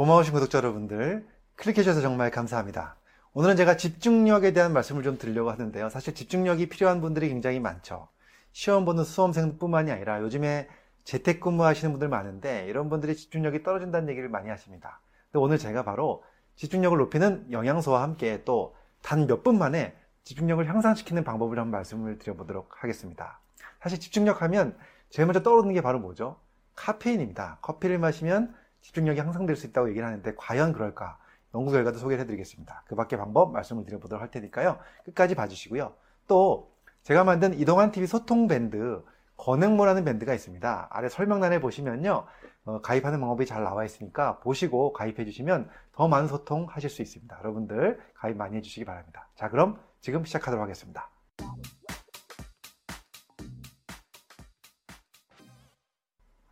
고마우신 구독자 여러분들 클릭해주셔서 정말 감사합니다. 오늘은 제가 집중력에 대한 말씀을 좀 드리려고 하는데요. 사실 집중력이 필요한 분들이 굉장히 많죠. 시험 보는 수험생뿐만이 아니라 요즘에 재택근무 하시는 분들 많은데 이런 분들이 집중력이 떨어진다는 얘기를 많이 하십니다. 근데 오늘 제가 바로 집중력을 높이는 영양소와 함께 또 단 몇 분 만에 집중력을 향상시키는 방법을 한번 말씀을 드려보도록 하겠습니다. 사실 집중력 하면 제일 먼저 떠오르는 게 바로 뭐죠? 카페인입니다. 커피를 마시면 집중력이 향상될 수 있다고 얘기를 하는데 과연 그럴까? 연구 결과도 소개를 해드리겠습니다. 그 밖에 방법 말씀을 드려보도록 할 테니까요. 끝까지 봐주시고요. 또 제가 만든 이동환 TV 소통 밴드 건행모라는 밴드가 있습니다. 아래 설명란에 보시면요. 어, 가입하는 방법이 잘 나와 있으니까 보시고 가입해 주시면 더 많은 소통 하실 수 있습니다. 여러분들 가입 많이 해주시기 바랍니다. 자 그럼 지금 시작하도록 하겠습니다.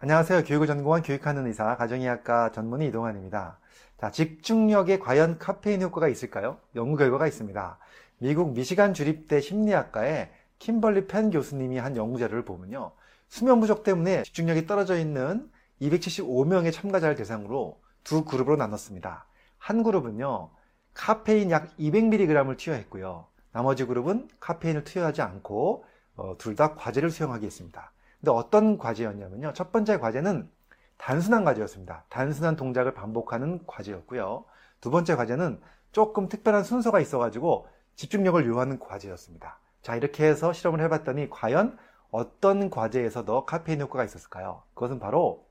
안녕하세요. 교육을 전공한 교육하는 의사, 가정의학과 전문의 이동환입니다. 자, 집중력에 과연 카페인 효과가 있을까요? 연구 결과가 있습니다. 미국 미시간 주립대 심리학과의 킴벌리 펜 교수님이 한 연구 자료를 보면요. 수면 부족 때문에 집중력이 떨어져 있는 275명의 참가자를 대상으로 두 그룹으로 나눴습니다. 한 그룹은요, 카페인 약 200mg을 투여했고요. 나머지 그룹은 카페인을 투여하지 않고 어, 둘 다 과제를 수행하게 했습니다. 근데 어떤 과제였냐면요. 첫 번째 과제는 단순한 과제였습니다. 단순한 동작을 반복하는 과제였고요. 두 번째 과제는 조금 특별한 순서가 있어가지고 집중력을 요하는 과제였습니다. 자, 이렇게 해서 실험을 해봤더니 과연 어떤 과제에서 더 카페인 효과가 있었을까요? 그것은 바로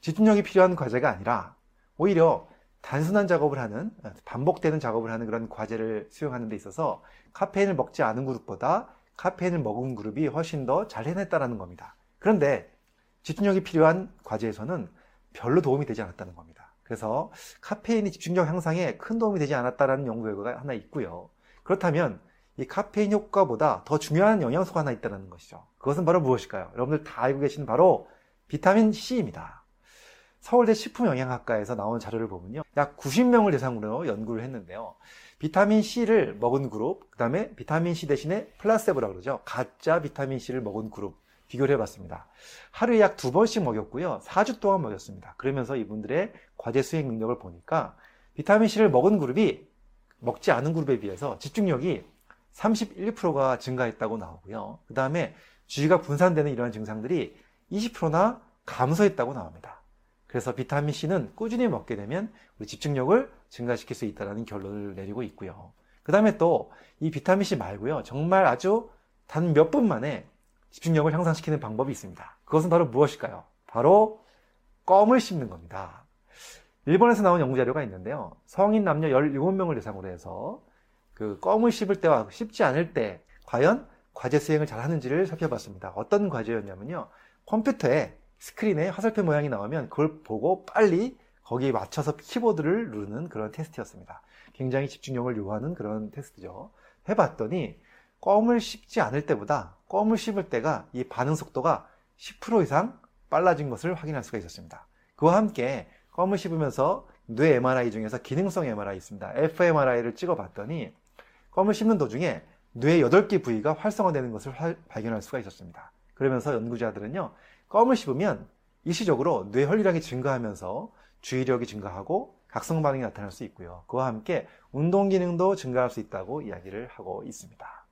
집중력이 필요한 과제가 아니라 오히려 단순한 작업을 하는, 반복되는 작업을 하는 그런 과제를 수행하는 데 있어서 카페인을 먹지 않은 그룹보다 카페인을 먹은 그룹이 훨씬 더 잘 해냈다는 겁니다. 그런데 집중력이 필요한 과제에서는 별로 도움이 되지 않았다는 겁니다. 그래서 카페인이 집중력 향상에 큰 도움이 되지 않았다는 연구 결과가 하나 있고요. 그렇다면 이 카페인 효과보다 더 중요한 영양소가 하나 있다는 것이죠. 그것은 바로 무엇일까요? 여러분들 다 알고 계시는 바로 비타민 C입니다. 서울대 식품영양학과에서 나온 자료를 보면요. 약 90명을 대상으로 연구를 했는데요. 비타민 C를 먹은 그룹, 그 다음에 비타민 C 대신에 플라세보라고 그러죠. 가짜 비타민 C를 먹은 그룹, 비교를 해봤습니다. 하루에 약 두 번씩 먹였고요. 4주 동안 먹였습니다. 그러면서 이분들의 과제 수행 능력을 보니까 비타민 C를 먹은 그룹이 먹지 않은 그룹에 비해서 집중력이 31%가 증가했다고 나오고요. 그 다음에 주의가 분산되는 이러한 증상들이 20%나 감소했다고 나옵니다. 그래서 비타민 C는 꾸준히 먹게 되면 우리 집중력을 증가시킬 수 있다는 결론을 내리고 있고요. 그 다음에 또 이 비타민 C 말고요. 정말 아주 단 몇 분 만에 집중력을 향상시키는 방법이 있습니다. 그것은 바로 무엇일까요? 바로 껌을 씹는 겁니다. 일본에서 나온 연구 자료가 있는데요. 성인 남녀 17명을 대상으로 해서 그 껌을 씹을 때와 씹지 않을 때 과연 과제 수행을 잘 하는지를 살펴봤습니다. 어떤 과제였냐면요. 컴퓨터에 스크린에 화살표 모양이 나오면 그걸 보고 빨리 거기에 맞춰서 키보드를 누르는 그런 테스트였습니다. 굉장히 집중력을 요하는 그런 테스트죠. 해봤더니 껌을 씹지 않을 때보다 껌을 씹을 때가 이 반응 속도가 10% 이상 빨라진 것을 확인할 수가 있었습니다. 그와 함께 껌을 씹으면서 뇌 MRI 중에서 기능성 MRI 있습니다. fMRI를 찍어봤더니 껌을 씹는 도중에 뇌 8개 부위가 활성화되는 것을 발견할 수가 있었습니다. 그러면서 연구자들은요, 껌을 씹으면 일시적으로 뇌 혈류량이 증가하면서 주의력이 증가하고 각성 반응이 나타날 수 있고요. 그와 함께 운동 기능도 증가할 수 있다고 이야기를 하고 있습니다.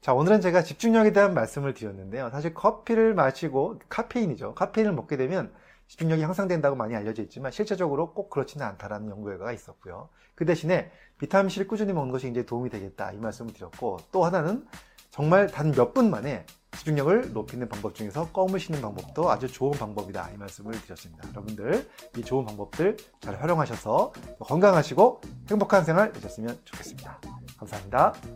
자, 오늘은 제가 집중력에 대한 말씀을 드렸는데요. 사실 커피를 마시고 카페인이죠. 카페인을 먹게 되면 집중력이 향상된다고 많이 알려져 있지만 실제적으로 꼭 그렇지는 않다라는 연구 결과가 있었고요. 그 대신에 비타민 C를 꾸준히 먹는 것이 이제 도움이 되겠다 이 말씀을 드렸고 또 하나는 정말 단 몇 분 만에 집중력을 높이는 방법 중에서 껌을 씹는 방법도 아주 좋은 방법이다 이 말씀을 드렸습니다. 여러분들 이 좋은 방법들 잘 활용하셔서 건강하시고 행복한 생활 되셨으면 좋겠습니다. 감사합니다.